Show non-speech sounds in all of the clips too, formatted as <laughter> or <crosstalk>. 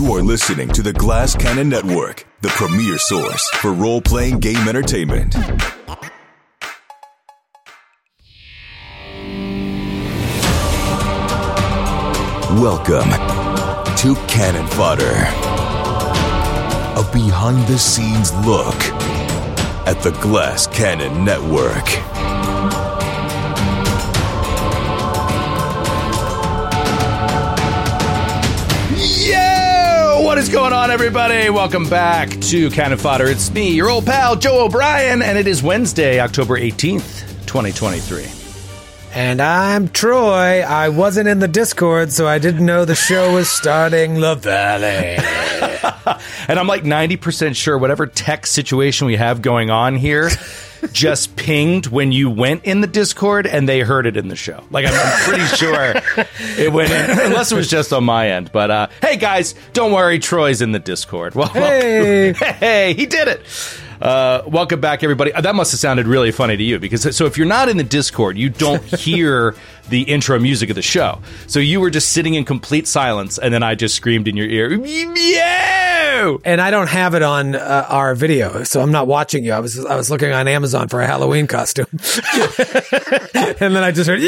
You are listening to the Glass Cannon Network, the premier source for role-playing game entertainment. Welcome to Cannon Fodder, a behind-the-scenes look at the Glass Cannon Network. Is going on, everybody? Welcome back to Cannon Fodder. It's me, your old pal, Joe O'Brien, and it is Wednesday, October 18th, 2023. And I'm Troy. I wasn't in the Discord, so I didn't know the show was starting. Lavallee. <laughs> And I'm like 90% sure whatever tech situation we have going on here just pinged when you went in the Discord and they heard it in the show. Like, I'm, I'm pretty <laughs> sure it went in, unless it was just on my end. But uh, hey, guys, don't worry. Troy's in the Discord. Well, Hey. <laughs> hey, he did it. Uh, welcome back, everybody. Uh, That must have sounded really funny to you because so if you're not in the Discord, you don't <laughs> hear the intro music of the show. So you were just sitting in complete silence, and then I just screamed in your ear, And I don't have it on uh, our video, so I'm not watching you. I was I was looking on Amazon for a Halloween costume, <laughs> and then I just heard!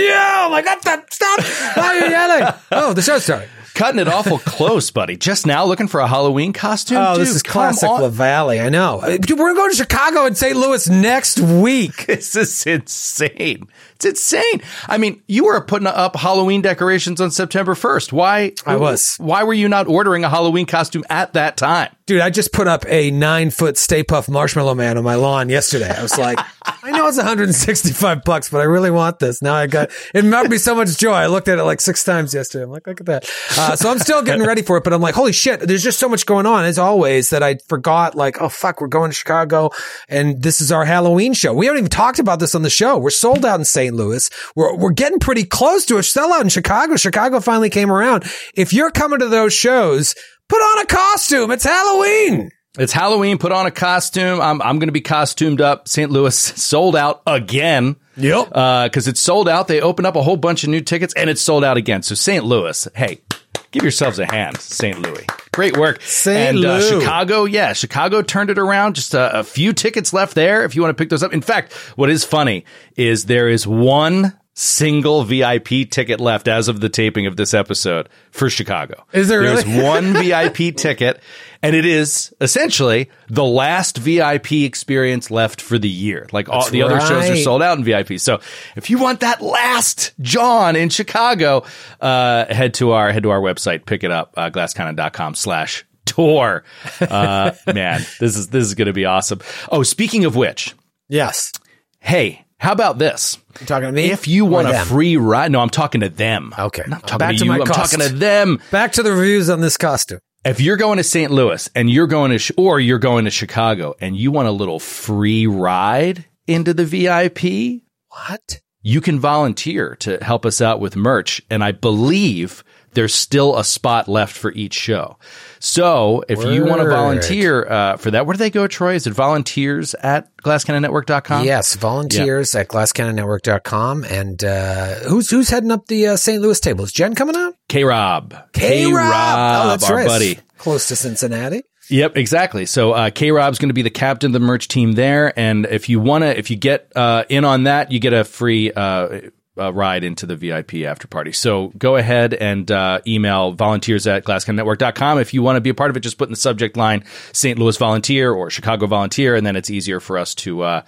I'm like, "What the stop? Why are you yelling?" Oh, the show's starting. Cutting it awful close, buddy. Just now looking for a Halloween costume. Oh, Dude, this is classic on. Lavallee. I know. Uh, Dude, we're going to Chicago and St. Louis next week. <laughs> This is insane. It's insane. I mean, you were putting up Halloween decorations on September 1st. Why? I was. Why were you not ordering a Halloween costume at that time? Dude, I just put up a nine foot Stay Puft Marshmallow Man on my lawn yesterday. I was like, <laughs> I know it's 165 bucks, but I really want this. Now I got, it brought me so much joy. I looked at it like six times yesterday. I'm like, look at that. Uh, so I'm still getting ready for it, but I'm like, holy shit, there's just so much going on as always that I forgot like, oh fuck, we're going to Chicago and this is our Halloween show. We haven't even talked about this on the show. We're sold out in St. Louis. We're, we're getting pretty close to a sellout in Chicago. Chicago finally came around. If you're coming to those shows, put on a costume. It's Halloween. It's Halloween. Put on a costume. I'm, I'm going to be costumed up. St. Louis <laughs> sold out again. Yep. Because it's sold out. They opened up a whole bunch of new tickets and it's sold out again. So St. Louis, hey, give yourselves a hand, St. Louis. Great work. St. And uh, Chicago, yeah, Chicago turned it around. Just a, a few tickets left there if you want to pick those up. In fact, what is funny is there is one single VIP ticket left as of the taping of this episode for Chicago. Is there There's really? <laughs> one VIP ticket, and it is essentially the last VIP experience left for the year. Like all the other shows are sold out in VIP. So if you want that last John in Chicago, uh, head to our head to our website, pick it up, uh, glasscannon.com slash tour. Uh, <laughs> man, this is this is going to be awesome. Oh, speaking of which, Yes. hey, how about this? You talking to me? If you want a them? free ride, no, I'm talking to them. Okay. I'm not talking Back to to you. I'm cost. talking to them. Back to the reviews on this costume. If you're going to St. Louis and you're going to, sh- or you're going to Chicago and you want a little free ride into the VIP, What? you can volunteer to help us out with merch. And I believe there's still a spot left for each show. So if you want to volunteer uh, for that, where do they go, Troy? Is it volunteers at glasscannonnetwork.com? Yes, volunteers at glasscannonnetwork.com. And uh, who's who's heading up the uh, St. Louis table? Is Jen coming out? K Rob. K-Rob. Oh, that's our right. buddy. Close to Cincinnati. Yep, exactly. So uh, K Rob's going to be the captain of the merch team there, and if you want to, if you get uh, in on that, you get a free uh, uh, ride into the VIP after party. So go ahead and uh, email volunteers at glasscannonnetwork.com if you want to be a part of it. Just put in the subject line St. Louis volunteer or Chicago volunteer, and then it's easier for us to. Uh,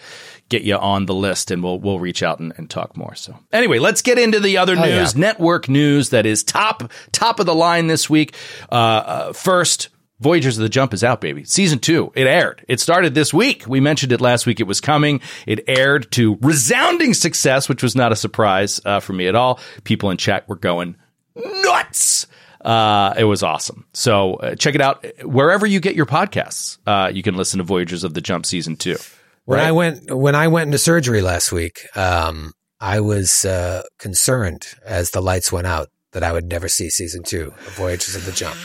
Get you on the list, and we'll we'll reach out and, and talk more. So anyway, let's get into the other news, yeah. network news that is top top of the line this week. Uh, uh, first, Voyagers of the Jump is out, baby. Season two. It aired. It started this week. We mentioned it last week. It was coming. It aired to resounding success, which was not a surprise uh, for me at all. People in chat were going nuts. Uh, it was awesome. So uh, check it out wherever you get your podcasts. Uh, you can listen to Voyagers of the Jump season two. When Right. I went when I went into surgery last week, um, I was uh, concerned as the lights went out that I would never see season two of Voyages of the Jump.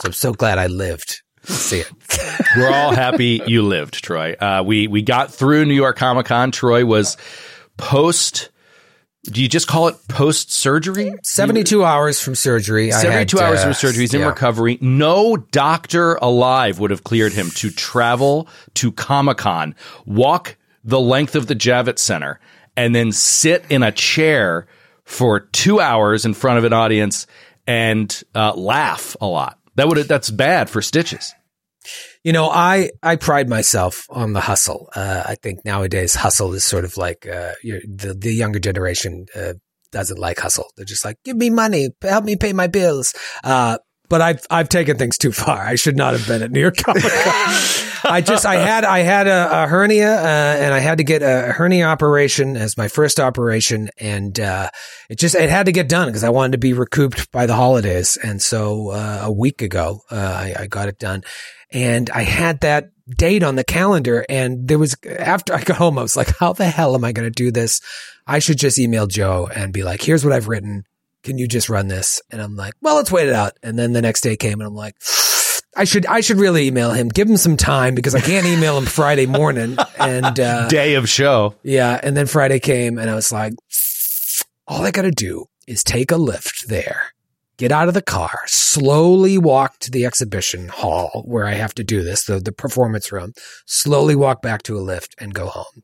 So I'm so glad I lived see it. <laughs> We're all happy you lived, Troy. Uh, we we got through New York Comic Con. Troy was post. Do you just call it post surgery? 72 hours from surgery. I had, 72 hours uh, from surgery. He's in yeah. recovery. No doctor alive would have cleared him to travel to Comic Con, walk the length of the Javits Center, and then sit in a chair for two hours in front of an audience and uh, laugh a lot. That would that's bad for stitches. You know, I, I pride myself on the hustle. Uh, I think nowadays hustle is sort of like, uh, the, the younger generation, uh, doesn't like hustle. They're just like, give me money, help me pay my bills. Uh, but I've, I've taken things too far. I should not have been at New York Comic Con. <laughs> I just, I had, I had a, a hernia, uh, and I had to get a hernia operation as my first operation. And, uh, it just, it had to get done because I wanted to be recouped by the holidays. And so, uh, a week ago, uh, I, I got it done and I had that date on the calendar and there was after I got home I was like how the hell am I going to do this I should just email Joe and be like here's what I've written can you just run this and I'm like well let's wait it out and then the next day came and I'm like I should I should really email him give him some time because I can't email him Friday morning and uh <laughs> Day of show. yeah and then Friday came and I was like all I got to do is take a Lyft there get out of the car, slowly walk to the exhibition hall where I have to do this, the, the performance room, slowly walk back to a Lyft and go home.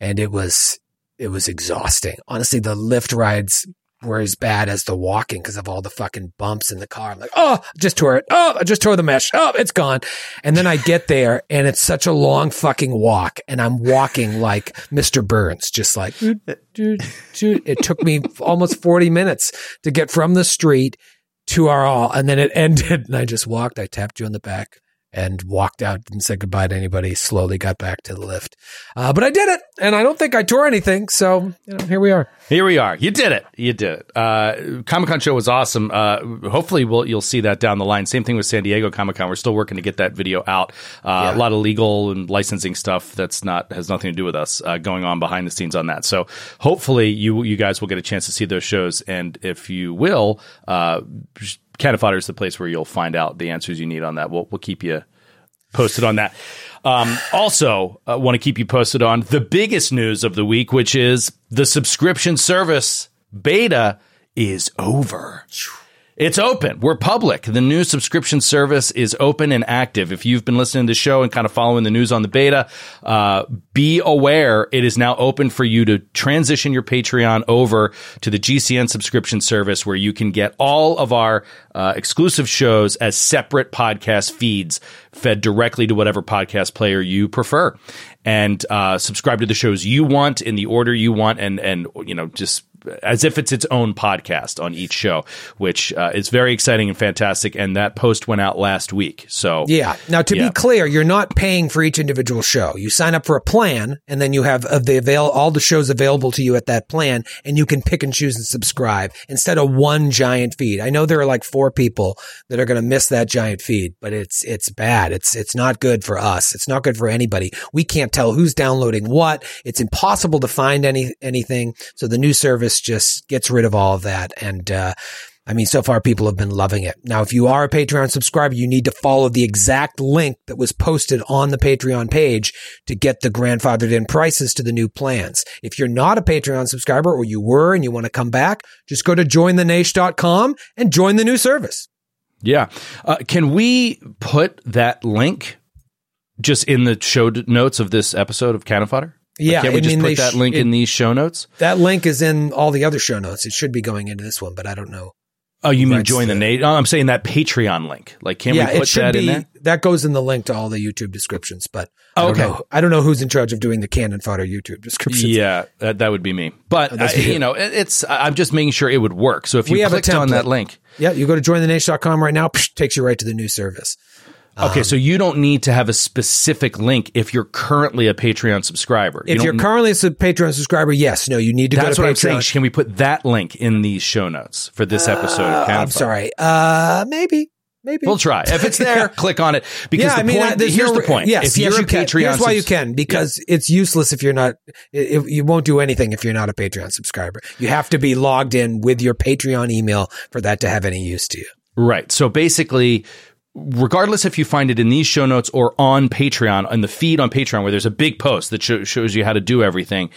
And it was, it was exhausting. Honestly, the Lyft rides were as bad as the walking because of all the fucking bumps in the car. I'm like, oh, I just tore it. Oh, I just tore the mesh. Oh, it's gone. And then I get there and it's such a long fucking walk. And I'm walking like Mr. Burns, just like, it took me almost 40 minutes to get from the street to our hall. And then it <laughs> ended and I just walked. I tapped you on the back and walked out and said goodbye to anybody. Slowly got back to the Lyft. Uh, but I did it and I don't think I tore anything. So, you know, here we are. Here we are. You did it. You did it. Uh, Comic Con show was awesome. Uh, hopefully, we'll, you'll see that down the line. Same thing with San Diego Comic Con. We're still working to get that video out. Uh, A lot of legal and licensing stuff that's not has nothing to do with us uh, going on behind the scenes on that. So hopefully, you you guys will get a chance to see those shows. And if you will, of Fodder is the place where you'll find out the answers you need on that. We'll we'll keep you posted on that. Um, also, uh, want to keep you posted on the biggest news of the week, which is the subscription service beta is over. It's open. We're public. The new subscription service is open and active. If you've been listening to the show and kind of following the news on the beta, uh, be aware it is now open for you to transition your Patreon over to the GCN subscription service where you can get all of our uh, exclusive shows as separate podcast feeds fed directly to whatever podcast player you prefer and uh, subscribe to the shows you want in the order you want and and you know just as if it's its own podcast on each show, which uh, is very exciting and fantastic. And that post went out last week. So Yeah. Now, to Yeah. be clear, you're not paying for each individual show. You sign up for a plan, and then you have uh, the avail all the shows available to you at that plan, and you can pick and choose and subscribe instead of one giant feed. I know there are like four people that are going to miss that giant feed, but it's it's bad. It's it's not good for us. It's not good for anybody. We can't tell who's downloading what. It's impossible to find any anything. So the new service just gets rid of all of that, and. uh I mean, so far people have been loving it. Now, if you are a Patreon subscriber, you need to follow the exact link that was posted on the Patreon page to get the grandfathered in prices to the new plans. If you're not a Patreon subscriber or you were and you want to come back, just go to jointhenaish.com and join the new service. yeah, uh, can we put that link just in the show notes of this episode of Cannon Fodder? Like, Yeah, can't we I just mean, put that sh- link it- in these show notes? That link is in all the other show notes. It should be going into this one, but I don't know. Oh, you mean join the so- Nate? Oh, I'm saying that Patreon link. Like, can yeah, we put that be. in there? That goes in the link to all the YouTube descriptions, but I Oh, don't okay. know. I don't know who's in charge of doing the Cannon Fodder YouTube descriptions. Yeah, that, that would be me. But Oh, I- uh, you. you know, it, it's I- I'm just making sure it would work. So if you We have a clicked on that link, Yeah, you go to jointhenaish.com right now, psh, takes you right to the new service. Okay, so you don't need to have a specific link if you're currently a Patreon subscriber. You If you're currently a Patreon subscriber, yes, no, you need to that's go what to I'm saying. Can we put that link in the show notes for this episode? of Uh, I'm sorry. Uh, maybe, maybe. We'll try. If it's there, <laughs> click on it. Because yeah, the I mean, point, I- here's no- the point. Yes, if yes, you're you a can. Patreon, Here's why you can because it's useless if you're not. It, you won't do anything if you're not a Patreon subscriber. You have to be logged in with your Patreon email for that to have any use to you. Right. So basically, regardless if you find it in these show notes or on Patreon, on the feed on Patreon, where there's a big post that sho- shows you how to do everything.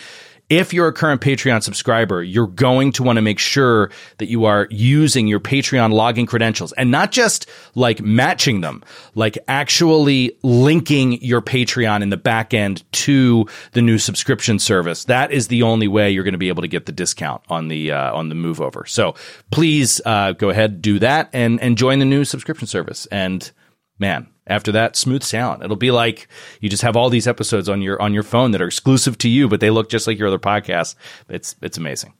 If you're a current Patreon subscriber, you're going to want to make sure that you are using your Patreon login credentials and not just like matching them, like actually linking your Patreon in the back end to the new subscription service. That is the only way you're going to be able to get the discount on the uh, on the move over. So please uh, go ahead, do that, and and join the new subscription service. And man, after that, smooth sound. It'll be like you just have all these episodes on your on your phone that are exclusive to you, but they look just like your other podcasts. It's it's amazing.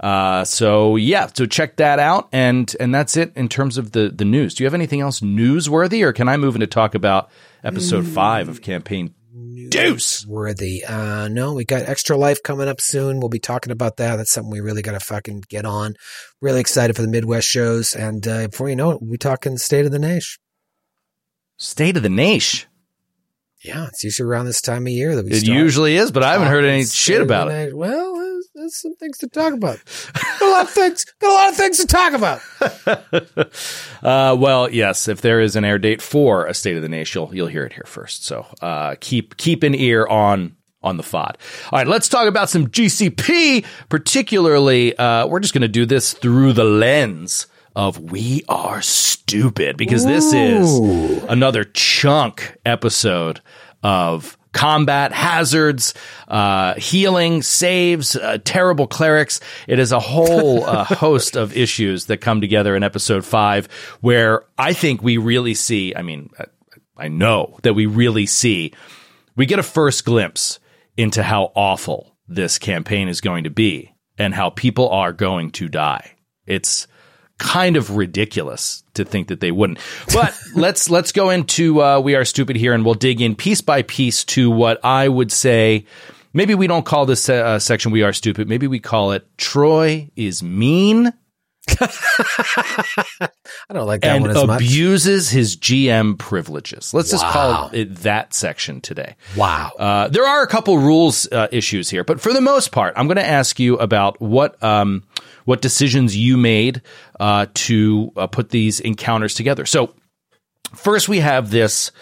Uh, so yeah, so check that out, and and that's it in terms of the the news. Do you have anything else newsworthy, or can I move in to talk about episode five of campaign Deuce? Worthy. Uh, no, we got Extra Life coming up soon. We'll be talking about that. That's something we really got to fucking get on. Really excited for the Midwest shows. And uh, before you know it, we'll be talking State of the Nation. State of the Nation. Yeah, it's usually around this time of year that we It start usually is, but I haven't heard any shit about it. Well, there's, there's some things to talk about. got a lot of things. Got a lot of things to talk about. <laughs> Uh, well, yes, if there is an air date for a State of the Nation, you'll, you'll hear it here first. So uh, keep keep an ear on on the FOD. All right, let's talk about some GCP. Particularly, uh, we're just going to do this through the lens of we are stupid because this is another chunk episode of combat hazards, uh, healing, saves, uh, terrible clerics. It is a whole uh, <laughs> host of issues that come together in episode five, where I think we really see. I mean, I know that we really see. We get a first glimpse into how awful this campaign is going to be and how people are going to die. It's kind of ridiculous to think that they wouldn't. But <laughs> let's let's go into uh, we are stupid here, and we'll dig in piece by piece to what I would say. Maybe we don't call this uh, section "We Are Stupid." Maybe we call it "Troy is Mean." <laughs> I don't like that and one as much. abuses his GM privileges. Let's just call it that section today. Wow. Uh, there are a couple rules uh, issues here, but for the most part, I'm going to ask you about what um, what decisions you made uh, to uh, put these encounters together. So, first, we have this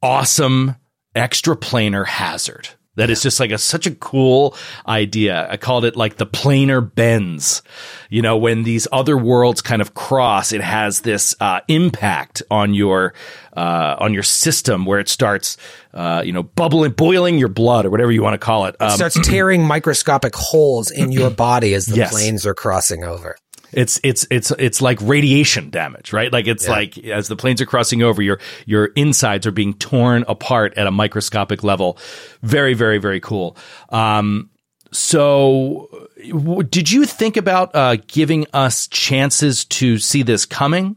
awesome extraplanar hazard. That is just like a such a cool idea. I called it like the planar bends. You know, when these other worlds kind of cross, it has this uh, impact on your uh, on your system where it starts, uh, you know, bubbling, boiling your blood or whatever you want to call it. Um, starts tearing microscopic holes in your <clears throat> body as the Yes. planes are crossing over. It's it's it's it's like radiation damage, right? Like it's like as the planes are crossing over, your your insides are being torn apart at a microscopic level. Very very very cool. Um, so, w- did you think about uh, giving us chances to see this coming?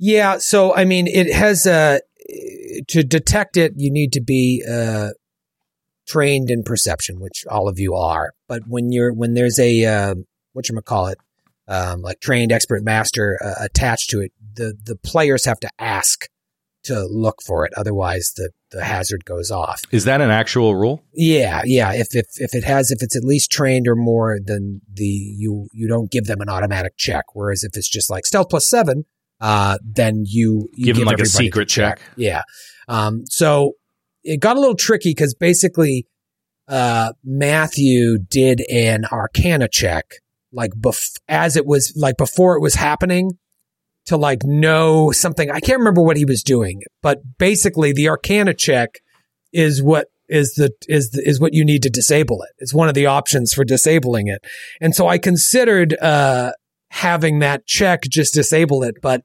Yeah, so I mean, it has uh, to detect it. You need to be uh, trained in perception, which all of you are. But when you're when there's a uh, what you call it, um, like trained expert master uh, attached to it, the the players have to ask to look for it. Otherwise, the the hazard goes off. Is that an actual rule? Yeah, yeah. If if if it has if it's at least trained or more, then the you you don't give them an automatic check. Whereas if it's just like stealth plus seven, uh, then you, you Give them like a secret the check. Yeah. Um. So it got a little tricky because basically, uh, Matthew did an Arcana check like bef- as it was like before it was happening to like know something. I can't remember what he was doing, but basically the Arcana check is what is the is the, is what you need to disable it. It's one of the options for disabling it. And so I considered uh having that check just disable it, but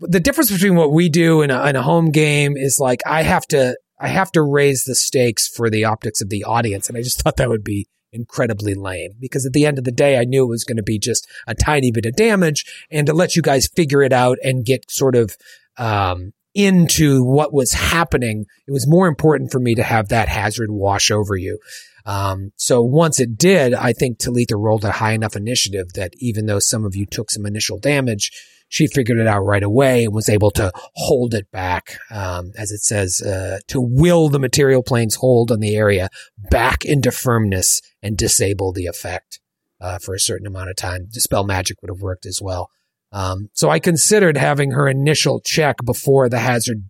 the difference between what we do in a, in a home game is like I have to I have to raise the stakes for the optics of the audience, and I just thought that would be incredibly lame because at the end of the day, I knew it was going to be just a tiny bit of damage, and to let you guys figure it out and get sort of um, into what was happening, it was more important for me to have that hazard wash over you. Um, so once it did, I think Talitha rolled a high enough initiative that even though some of you took some initial damage, she figured it out right away and was able to hold it back, um, as it says, uh, to will the material plane's hold on the area back into firmness and disable the effect uh, for a certain amount of time. Dispel magic would have worked as well. Um, so I considered having her initial check before the hazard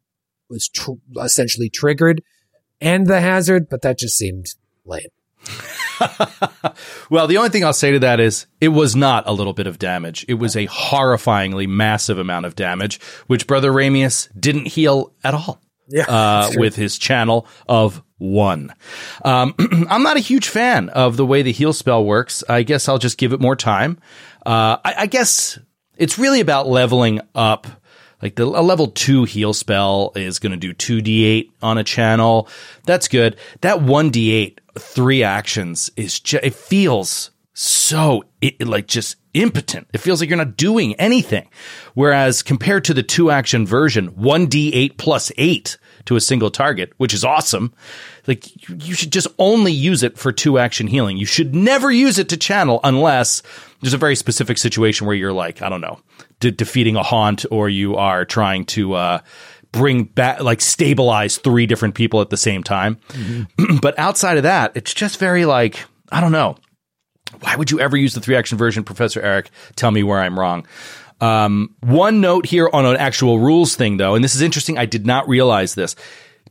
was tr- essentially triggered and the hazard, but that just seemed lame. <laughs> well, the only thing I'll say to that is it was not a little bit of damage. It was a horrifyingly massive amount of damage, which Brother Ramius didn't heal at all. Yeah, uh, with his channel of one. Um, <clears throat> I'm not a huge fan of the way the heal spell works. I guess I'll just give it more time. Uh, I, I guess it's really about leveling up. Like the, a level two heal spell is going to do 2d8 on a channel. That's good. That 1d8, three actions is just, it feels so it, like just impotent. It feels like you're not doing anything. Whereas compared to the two action version, 1d8 plus 8 to a single target, which is awesome. Like you should just only use it for two action healing. You should never use it to channel unless there's a very specific situation where you're like, I don't know, de- defeating a haunt or you are trying to, uh, bring back like stabilize three different people at the same time. Mm-hmm. <clears throat> but outside of that, it's just very like, I don't know. Why would you ever use the three action version, Professor Eric? Tell me where I'm wrong. Um, one note here on an actual rules thing, though, and this is interesting. I did not realize this.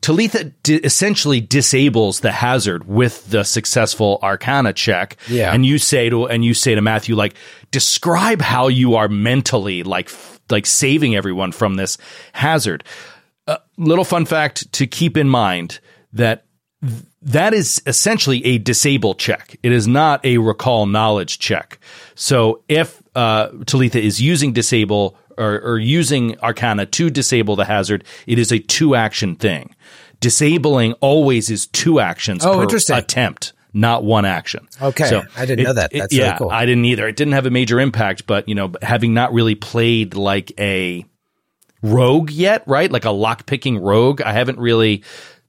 Talitha di- essentially disables the hazard with the successful Arcana check. Yeah. And you say to and you say to Matthew, like, describe how you are mentally like f- like saving everyone from this hazard. Uh, little fun fact to keep in mind that that is essentially a disable check. It is not a recall knowledge check. So if uh, Talitha is using disable or, or, using Arcana to disable the hazard, it is a two action thing. Disabling always is two actions oh, per attempt, not one action. Okay, so I didn't it, know that. That's it, really yeah, cool. I didn't either. It didn't have a major impact, but you know, having not really played like a rogue yet, right? Like a lock picking rogue, I haven't really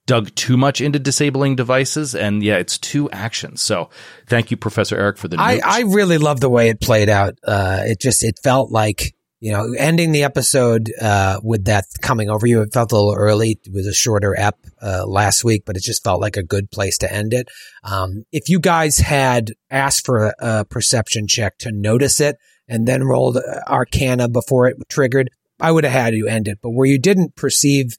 dug too much into disabling devices and yeah it's two actions. So thank you professor eric for the I. I really love the way it played out. Uh, it just it felt like you know ending the episode uh, with that coming over you. It felt a little early it was a shorter ep uh, last week but it just felt like a good place to end it. Um, if you guys had asked for a, a perception check to notice it and then rolled arcana before it triggered i would have had you end it. But where you didn't perceive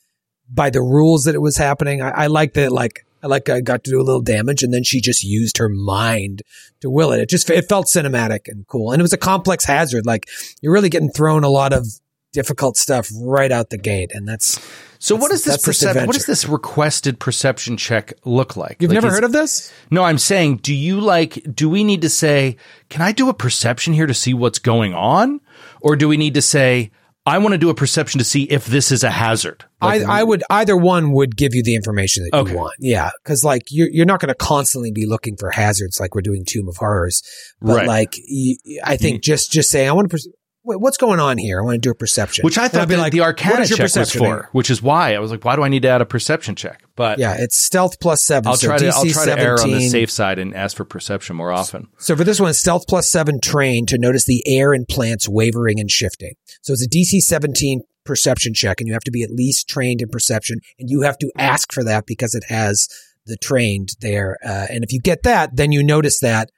by the rules that it was happening. I, I like that, like, I like I got to do a little damage and then she just used her mind to will it. It just, it felt cinematic and cool. And it was a complex hazard. Like you're really getting thrown a lot of difficult stuff right out the gate. And that's, so that's, what that's this percep- what does this requested perception check look like? You've Like, never is- heard of this? No, I'm saying, do you like, do we need to say, can I do a perception here to see what's going on? Or do we need to say, I want to do a perception to see if this is a hazard? Like, I, I would either one would give you the information that Okay. you want. Yeah, because like you're you're not going to constantly be looking for hazards like we're doing Tomb of Horrors, but Right. like I think mm-hmm. just just saying I want to. Wait, what's going on here? I want to do a perception. which I thought be the, like, the Arcana check was for, which is why I was like, why do I need to add a perception check? But Yeah, it's stealth plus seven. I'll so try to I'll try to err on the safe side and ask for perception more often. So for this one, stealth plus seven train to notice the air and plants wavering and shifting. So it's a DC 17 perception check and you have to be at least trained in perception and you have to ask for that because it has the trained there. Uh, and if you get that, then you notice that.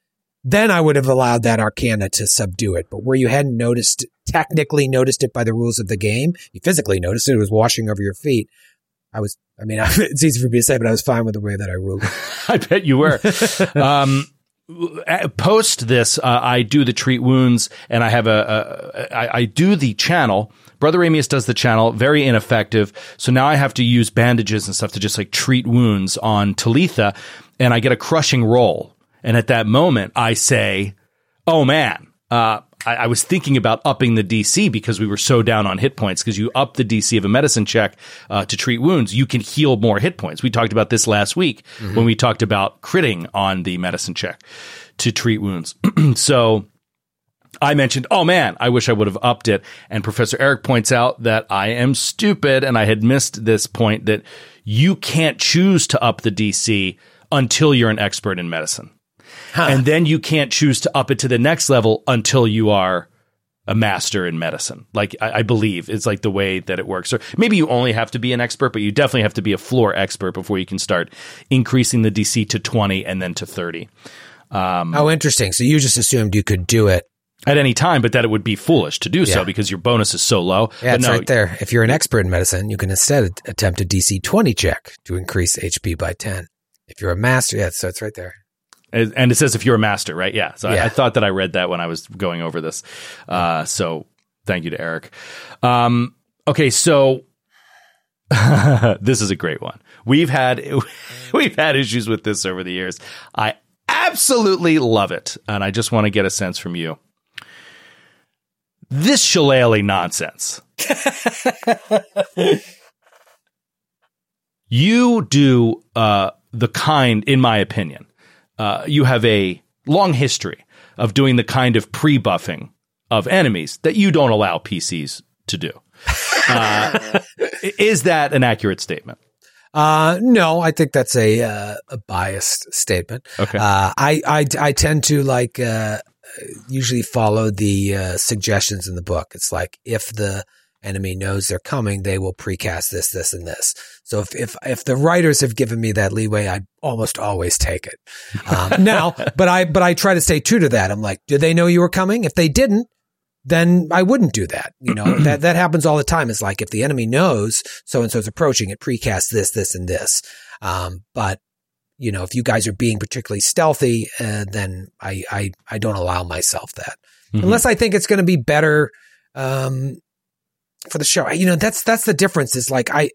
Then I would have allowed that arcana to subdue it. But where you hadn't noticed, technically noticed it by the rules of the game, you physically noticed it, it was washing over your feet. I was, I mean, <laughs> it's easy for me to say, but I was fine with the way that I ruled. <laughs> I bet you were. <laughs> um, post this, uh, I do the treat wounds, and I have a, a I, I do the channel. Brother Ramius does the channel, very ineffective. So now I have to use bandages and stuff to just like treat wounds on Talitha, and I get a crushing roll. And at that moment, I say, "Oh man." Uh, I, I was thinking about upping the DC because we were so down on hit points. Because you up the DC of a medicine check uh, to treat wounds, you can heal more hit points. We talked about this last week when we talked about critting on the medicine check to treat wounds. <clears throat> so I mentioned, oh man, I wish I would have upped it. And Professor Eric points out that I am stupid and I had missed this point that you can't choose to up the DC until you're an expert in medicine. And then you can't choose to up it to the next level until you are a master in medicine. Like I, I believe it's like the way that it works. Or maybe you only have to be an expert, but you definitely have to be a floor expert before you can start increasing the DC to 20 and then to 30 um, oh, interesting. So you just assumed you could do it. at any time, but that it would be foolish to do so because your bonus is so low. Yeah, but it's no, right there. If you're an expert in medicine, you can instead attempt a DC 20 check to increase HP by 10. If you're a master, yeah, so it's right there. And it says if you're a master, right? Yeah. So I, I thought that I read that when I was going over this. Uh, so thank you to Eric. Um, okay, so <laughs> this is a great one. We've had <laughs> we've had issues with this over the years. I absolutely love it, and I just want to get a sense from you. This shillelagh nonsense. <laughs> you do uh, the kind, in my opinion, uh, you have a long history of doing the kind of pre buffing of enemies that you don't allow PCs to do. <laughs> Uh, is that an accurate statement? Uh, no, I think that's a, uh, a biased statement. Okay. Uh, I, I, I tend to like, uh, usually follow the, uh, suggestions in the book. It's like, if the enemy knows they're coming, they will precast this, this, and this. So if, if, if the writers have given me that leeway, I almost always take it. Um, <laughs> now, but I, but I try to stay true to that. I'm like, did they know you were coming? If they didn't, then I wouldn't do that. You know, <clears throat> that, that happens all the time. It's like if the enemy knows so and so is approaching, it precasts this, this, and this. Um, but you know, if you guys are being particularly stealthy, uh, then I, I, I don't allow myself that unless I think it's going to be better, um, for the show. You know, that's, that's the difference is like I,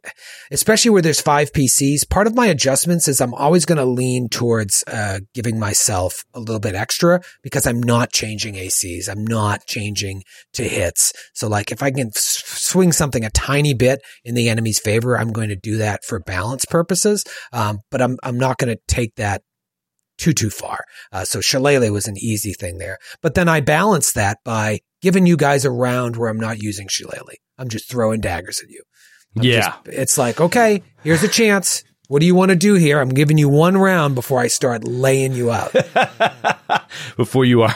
especially where there's five PCs, part of my adjustments is I'm always going to lean towards, uh, giving myself a little bit extra because I'm not changing ACs. I'm not changing to hits. So like if I can s- swing something a tiny bit in the enemy's favor, I'm going to do that for balance purposes. Um, but I'm, I'm not going to take that too too far. Uh, so Shillelagh was an easy thing there. But then I balance that by giving you guys a round where I'm not using Shillelagh. I'm just throwing daggers at you. I'm Yeah. just- it's like, okay, here's a chance. What do you want to do here? I'm giving you one round before I start laying you out. <laughs> before you are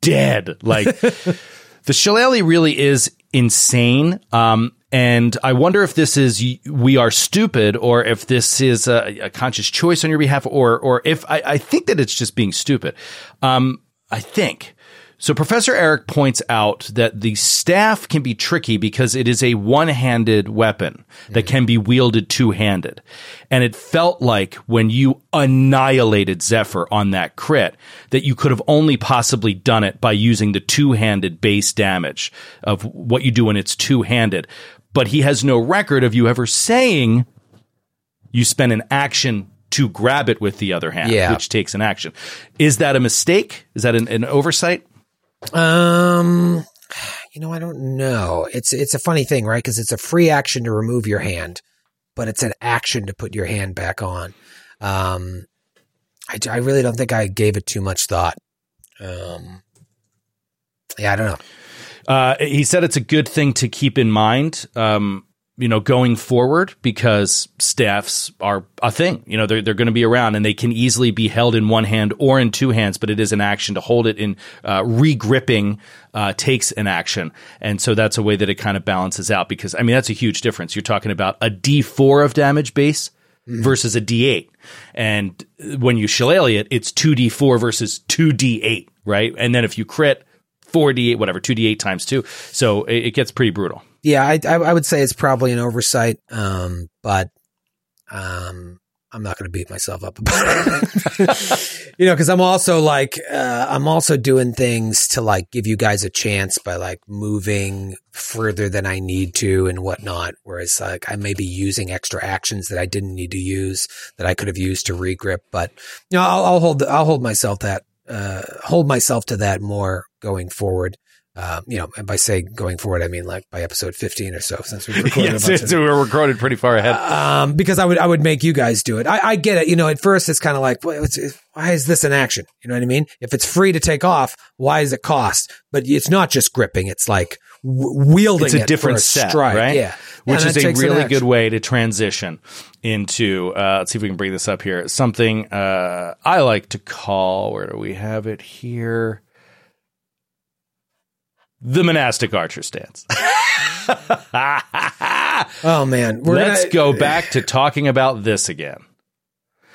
dead. Like <laughs> the shillelagh really is insane. Um, and I wonder if this is we are stupid, or if this is a, a conscious choice on your behalf, or or if I, I think that it's just being stupid. Um, I think. So Professor Eric points out that the staff can be tricky because it is a one-handed weapon that can be wielded two-handed. And it felt like when you annihilated Zephyr on that crit that you could have only possibly done it by using the two-handed base damage of what you do when it's two-handed. But he has no record of you ever saying you spend an action to grab it with the other hand, Yeah. which takes an action. Is that a mistake? Is that an, an oversight? Um, you know, I don't know. It's it's a funny thing, right? Because it's a free action to remove your hand, but it's an action to put your hand back on. Um, I, I really don't think I gave it too much thought. Um, yeah, I don't know. Uh, he said it's a good thing to keep in mind, um, you know, going forward because staffs are a thing. You know, they're they're going to be around and they can easily be held in one hand or in two hands, but it is an action to hold it in. Uh, regripping uh, takes an action, and so that's a way that it kind of balances out. Because I mean, that's a huge difference. You're talking about a D4 of damage base. Versus a D8, and when you shillelagh it, it's two D4 versus two D8, right? And then if you crit, four D eight, whatever, two D eight times two. So it, it gets pretty brutal. Yeah, I, I I would say it's probably an oversight. Um, but um, I'm not going to beat myself up about it. <laughs> you know, because I'm also like uh, I'm also doing things to like give you guys a chance by like moving further than I need to and whatnot. Whereas like I may be using extra actions that I didn't need to use that I could have used to regrip. But you know, I'll, I'll hold I'll hold myself that uh, hold myself to that more going forward. Um, you know, and by say going forward, I mean like by episode 15 or so, since we've <laughs> recorded yes, a bunch it's, of we're recorded pretty far ahead. um, because I would I would make you guys do it. I, I get it. You know, at first it's kind of like, well, it's, it's- why is this an action? You know what I mean? If it's free to take off, why is it cost? But it's not just gripping; it's like w- wielding. it's a it different for set, stride. right? Yeah, Which Yeah, is a really good way to transition into, uh, let's see if we can bring this up here. Something uh, I like to call, where do we have it here? The monastic archer stance. <laughs> Oh man, We're Let's gonna- go back to talking about this again.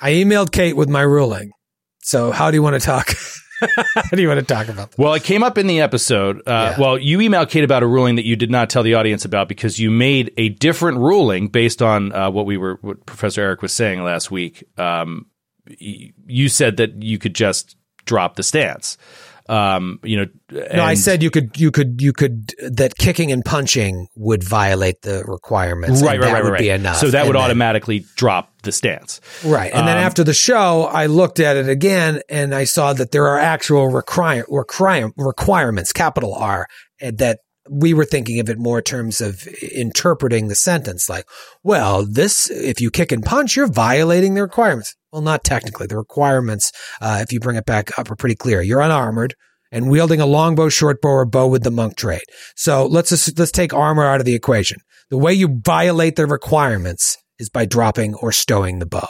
I emailed Kate with my ruling. So how do you want to talk? <laughs> how do you want to talk about that? Well, it came up in the episode. Uh, Yeah. Well, you emailed Kate about a ruling that you did not tell the audience about because you made a different ruling based on uh, what we were, what Professor Eric was saying last week. Um, you said that you could just drop the stance. Um, you know, No, I said you could, you could, you could. That kicking and punching would violate the requirements. right, and right, that right, would right. be enough. So that And would then- automatically drop the stance. Right. And then Um, after the show, I looked at it again and I saw that there are actual require, require, requirements, capital R, that we were thinking of it more in terms of interpreting the sentence like, well, this, if you kick and punch, you're violating the requirements. Well, not technically. The requirements, uh, if you bring it back up, are pretty clear. You're unarmored and wielding a longbow, shortbow, or bow with the monk trait. So let's just, let's take armor out of the equation. The way you violate the requirements is by dropping or stowing the bow.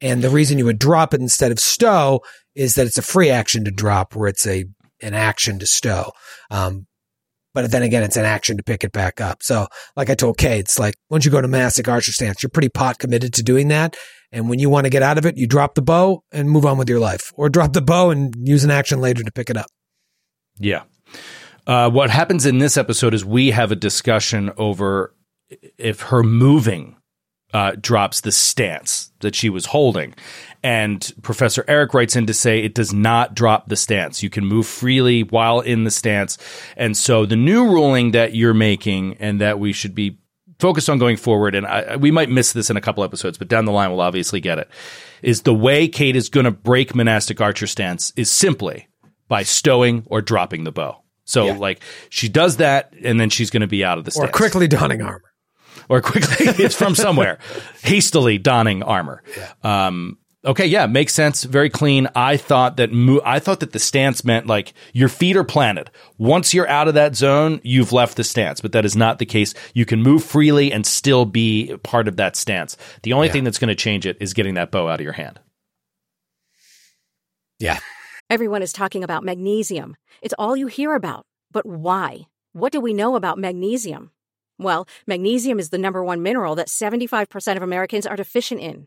And the reason you would drop it instead of stow is that it's a free action to drop, where it's a an action to stow. Um, but then again, it's an action to pick it back up. So, like I told Kate, it's like once you go to monastic archer stance, you're pretty pot committed to doing that. And when you want to get out of it, you drop the bow and move on with your life, or drop the bow and use an action later to pick it up. Yeah. Uh, what happens in this episode is we have a discussion over if her moving uh, drops the stance that she was holding. And Professor Eric writes in to say it does not drop the stance. You can move freely while in the stance. And so the new ruling that you're making and that we should be focused on going forward, and I, we might miss this in a couple episodes, but down the line we'll obviously get it, is the way Kate is going to break monastic archer stance is simply by stowing or dropping the bow. So like she does that, and then she's going to be out of the Or quickly donning armor. or quickly it's from somewhere. <laughs> Hastily donning armor. Um okay yeah makes sense very clean i thought that mo- i thought that the stance meant like your feet are planted once you're out of that zone you've left the stance but that is not the case you can move freely and still be part of that stance the only thing that's going to change it is getting that bow out of your hand Yeah. Everyone is talking about magnesium. It's all you hear about. But why? What do we know about magnesium? Well, magnesium is the number one mineral that 75% of Americans are deficient in.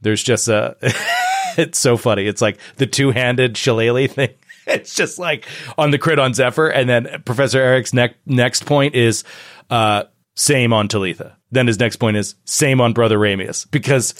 there's just a. <laughs> it's so funny. It's like the two-handed shillelagh thing. <laughs> It's just like on the crit on Zephyr, and then Professor Eric's next next point is uh, same on Talitha. Then his next point is same on Brother Ramius because.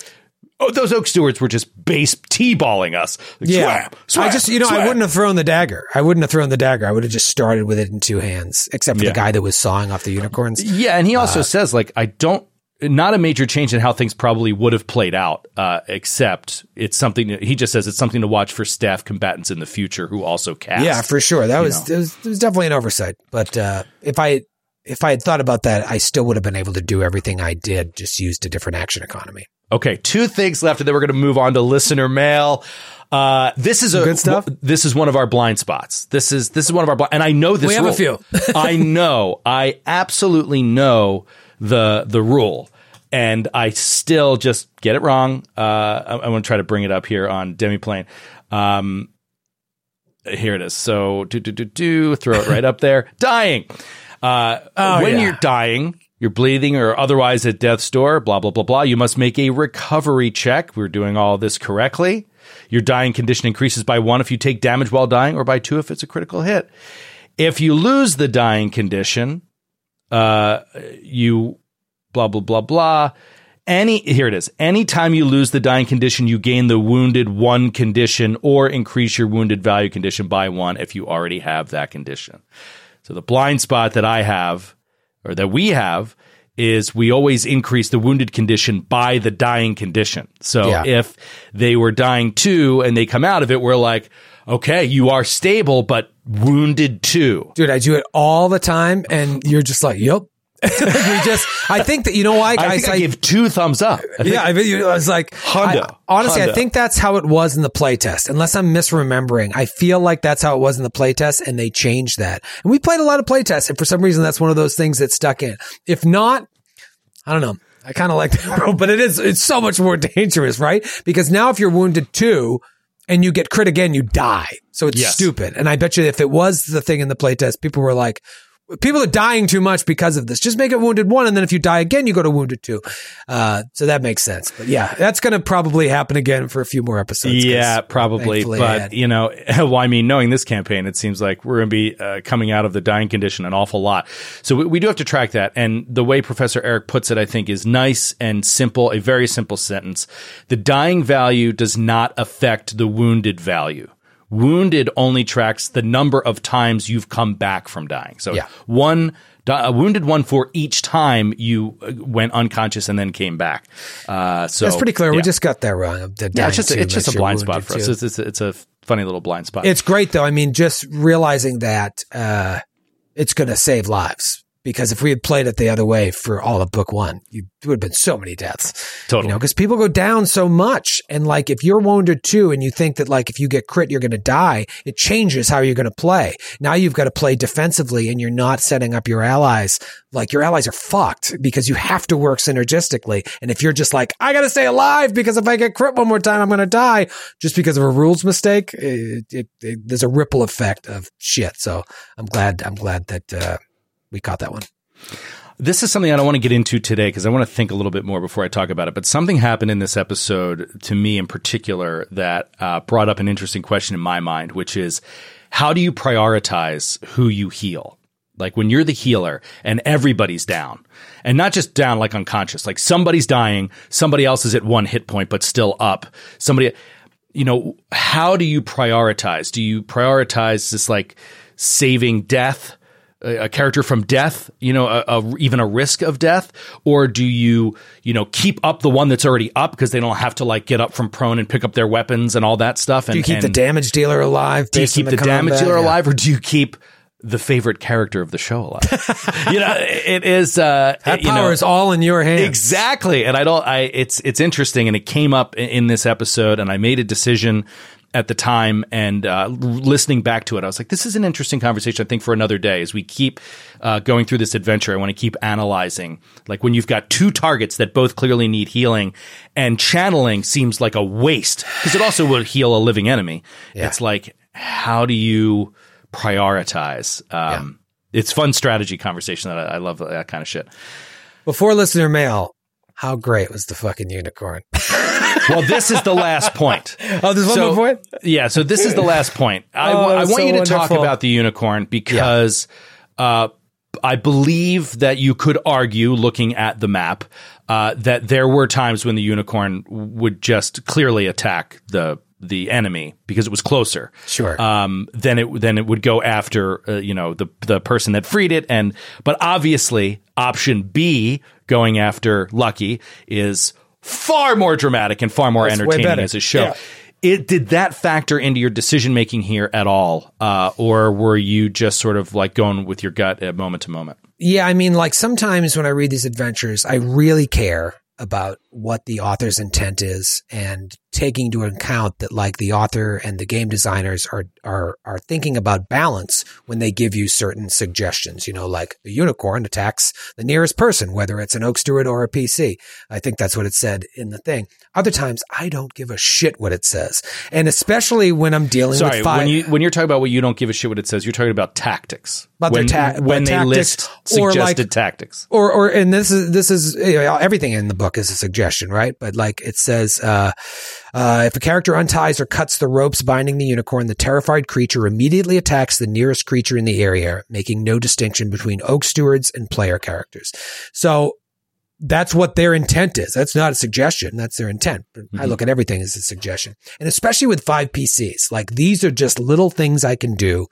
Oh, those Oak Stewards were just base t-balling us. Like, Yeah. swam, swam, I just, you know, I wouldn't have thrown the dagger. I wouldn't have thrown the dagger. I would have just started with it in two hands, except for Yeah. the guy that was sawing off the unicorns. Yeah, and he also says like I don't not a major change in how things probably would have played out, uh, except it's something he just says it's something to watch for staff combatants in the future who also cast. Yeah, for sure. That was, it was it was definitely an oversight. But uh, if I if I had thought about that, I still would have been able to do everything I did, just used a different action economy. Okay, two things left, and then we're going to move on to listener mail. Uh, this is a Good stuff? This is one of our blind spots. This is this is one of our blind, and I know this. We have a few. <laughs> I know. I absolutely know the the rule, and I still just get it wrong. Uh, I, I want to try to bring it up here on Demiplane. Um, here it is. So do do do do. Throw it right up there. <laughs> Dying. Uh, Oh, when yeah. you're dying, you're bleeding or otherwise at death's door. Blah blah blah blah. You must make a recovery check. We're doing all this correctly. Your dying condition increases by one if you take damage while dying, or by two if it's a critical hit. If you lose the dying condition, uh, you blah blah blah blah. Any here it is. Anytime you lose the dying condition, you gain the wounded one condition or increase your wounded value condition by one if you already have that condition. So the blind spot that I have or that we have is we always increase the wounded condition by the dying condition. So Yeah. if they were dying two and they come out of it, we're like, okay, you are stable, but wounded too. Dude, I do it all the time, and you're just like, yep. we <laughs> just, I think that you know why, I think I, give two thumbs up. I yeah, I, mean, I was like, Hundo. I- honestly, I think that's how it was in the playtest. Unless I'm misremembering, I feel like that's how it was in the playtest, and they changed that. And we played a lot of playtests, and for some reason, that's one of those things that stuck in. If not, I don't know. I kind of like that <laughs> but it is it's so much more <laughs> dangerous, right? Because now if you're wounded two and you get crit again, you die. So it's Yes. stupid. And I bet you if it was the thing in the playtest, people were like, people are dying too much because of this. Just make it wounded one, and then if you die again, you go to wounded two. Uh, so that makes sense. But yeah, that's going to probably happen again for a few more episodes. Yeah, probably. But you know, <laughs> well, I mean, knowing this campaign, it seems like we're going to be uh, coming out of the dying condition an awful lot. So we, we do have to track that. And the way Professor Eric puts it, I think, is nice and simple. A very simple sentence: the dying value does not affect the wounded value. Wounded only tracks the number of times you've come back from dying. So Yeah. one. A wounded one for each time you uh, went unconscious and then came back. Uh, so that's pretty clear. We just got that wrong. Yeah, it's just two it's just a blind spot for us. It's, it's, it's a funny little blind spot. It's great though. I mean, just realizing that uh, it's going to save lives. Because if we had played it the other way for all of book one, you would have been so many deaths. Totally. You know, because people go down so much. And like, if you're wounded too, and you think that like, if you get crit, you're going to die, it changes how you're going to play. Now you've got to play defensively and you're not setting up your allies. Like, your allies are fucked because you have to work synergistically. And if you're just like, I got to stay alive because if I get crit one more time, I'm going to die just because of a rules mistake, it, it, it, there's a ripple effect of shit. So I'm glad, I'm glad that, uh, we caught that one. This is something I don't want to get into today because I want to think a little bit more before I talk about it. But something happened in this episode to me in particular that uh, brought up an interesting question in my mind, which is how do you prioritize who you heal? Like when you're the healer and everybody's down and not just down like unconscious, like somebody's dying, somebody else is at one hit point, but still up. Somebody, you know, how do you prioritize? Do you prioritize this like saving death? A character from death, you know, a, a, even a risk of death, or do you, you know, keep up the one that's already up because they don't have to like get up from prone and pick up their weapons and all that stuff? And Do you keep the damage dealer alive? do you keep the, damage dealer Yeah. alive, or do you keep the favorite character of the show alive? <laughs> you know, it is uh, That you know, power is all in your hands. Exactly. And I don't I it's it's interesting and it came up in, in this episode and I made a decision at the time and uh, listening back to it I was like this is an interesting conversation I think for another day as we keep uh, going through this adventure. I want to keep analyzing. Like when you've got two targets that both clearly need healing and channeling seems like a waste because it also will heal a living enemy. It's like how do you prioritize? Um, it's fun strategy conversation that I, I love that kind of shit. Before listener mail, how great was the fucking unicorn? <laughs> well, this is the last point. <laughs> Oh, there's one So- more point? Yeah, so this is the last point. <laughs> I, Oh, I want so you to talk about the unicorn because uh, I believe that you could argue, looking at the map, uh, that there were times when the unicorn would just clearly attack the the enemy because it was closer. Sure. Um, then it then it would go after uh, you know the the person that freed it, and but obviously option B going after Lucky is far more dramatic and far more That's entertaining as a show. Yeah. It did that factor into your decision making here at all, uh, or were you just sort of like going with your gut at moment to moment? Yeah, I mean, like sometimes when I read these adventures, I really care about what the author's intent is. And taking into account that like the author and the game designers are are are thinking about balance when they give you certain suggestions. You know, like the unicorn attacks the nearest person, whether it's an oak steward or a PC. I think that's what it said in the thing. Other times, I don't give a shit what it says, and especially when I'm dealing Sorry, with five. when you when you're talking about what you don't give a shit what it says, you're talking about tactics. About when ta- when they tactics, list or suggested like- tactics. or or and this is this is you know, everything in the book is a suggestion, right? But like it says, uh, uh, if a character unties or cuts the ropes binding the unicorn, the terrified creature immediately attacks the nearest creature in the area, making no distinction between oak stewards and player characters. So that's what their intent is. That's not a suggestion. That's their intent. But I look at everything as a suggestion. And especially with five PCs, like these are just little things I can do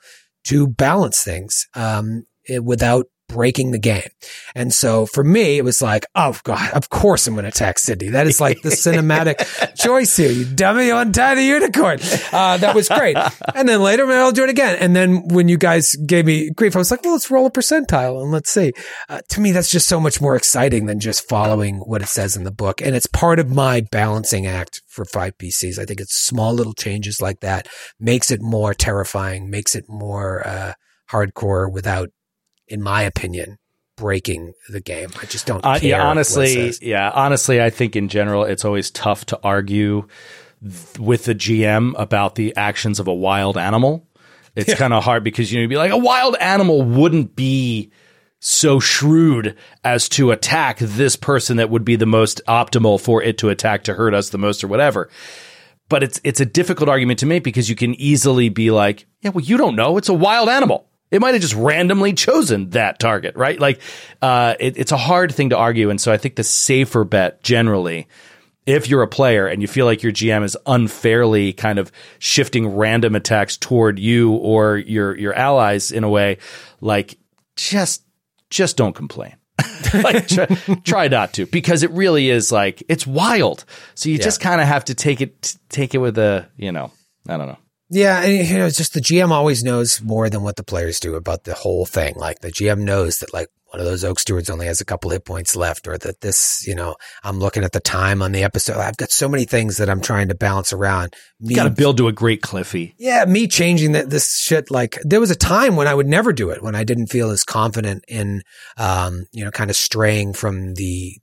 to balance things, um, eh, without breaking the game. And so for me, it was like, oh God, of course I'm going to attack Sydney. That is like the <laughs> cinematic choice here. You dummy, untie the unicorn. Uh, that was great. And then later, I'll do it again. And then when you guys gave me grief, I was like, well, let's roll a percentile and let's see. Uh, to me, that's just so much more exciting than just following what it says in the book. And it's part of my balancing act for five PCs. I think it's small little changes like that makes it more terrifying, makes it more, uh, hardcore without, in my opinion, breaking the game. I just don't Uh, yeah, honestly, yeah, honestly, I think in general it's always tough to argue th- with the GM about the actions of a wild animal. It's kind of hard because you know you'd be like a wild animal wouldn't be so shrewd as to attack this person that would be the most optimal for it to attack to hurt us the most or whatever. But it's it's a difficult argument to make because you can easily be like, yeah, well, you don't know. It's a wild animal. It might have just randomly chosen that target, right? Like, uh, it, it's a hard thing to argue. And so I think the safer bet generally, if you're a player and you feel like your GM is unfairly kind of shifting random attacks toward you or your, your allies in a way, like just, just don't complain. <laughs> like try, try not to because it really is like it's wild. So you just kind of have to take it take it with a, you know, I don't know. Yeah, and you know, it's just the GM always knows more than what the players do about the whole thing. Like the GM knows that like one of those oak stewards only has a couple hit points left, or that this, you know, I'm looking at the time on the episode. I've got so many things that I'm trying to balance around. Me, Got to build to a great Cliffy. yeah, me changing that this shit. Like there was a time when I would never do it, when I didn't feel as confident in, um, you know, kind of straying from the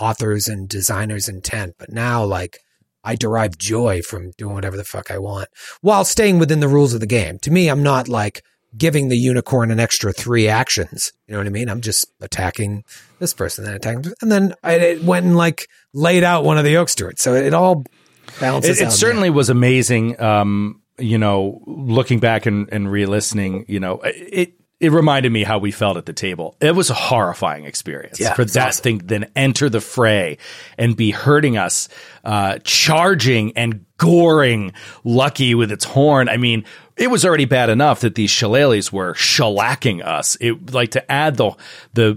authors and designers' intent. But now, like, I derive joy from doing whatever the fuck I want while staying within the rules of the game. To me, I'm not like giving the unicorn an extra three actions. You know what I mean? I'm just attacking this person, then attacking, and then I it went and like laid out one of the oak stewards. So it all balances It, it certainly was amazing. Um, you know, looking back and, and re-listening, you know, it it reminded me how we felt at the table. It was a horrifying experience Yeah, for that awesome. thing then enter the fray and be hurting us, uh, charging and goring Lucky with its horn. I mean, it was already bad enough that these shillelaghs were shellacking us. It like to add the the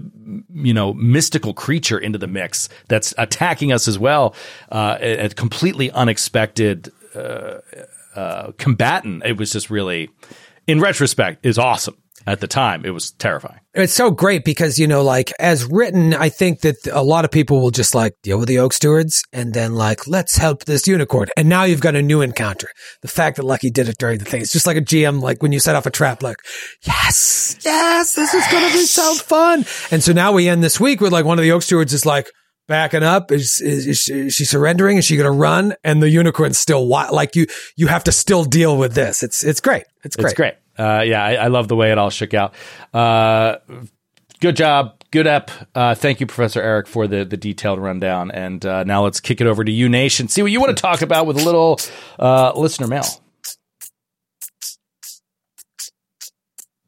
you know mystical creature into the mix that's attacking us as well. Uh, a, a completely unexpected uh, uh, combatant. It was just really, in retrospect, is awesome. At the time, it was terrifying. It's so great because, you know, like as written, I think that a lot of people will just like deal with the oak stewards and then like, let's help this unicorn. And now you've got a new encounter. The fact that Lucky did it during the thing, it's just like a GM, like when you set off a trap, like, yes, yes, this is going to be so fun. And so now we end this week with like one of the oak stewards is like, backing up is, is, is, she, is she surrendering is she going to run and the unicorn's still wild like you you have to still deal with this it's it's great it's great It's great. Uh, yeah, I, I love the way it all shook out. Uh, good job. Good ep. Uh, thank you, Professor Eric, for the, the detailed rundown. And uh, now let's kick it over to you, Nation. See what you want to talk about with a little uh, listener mail.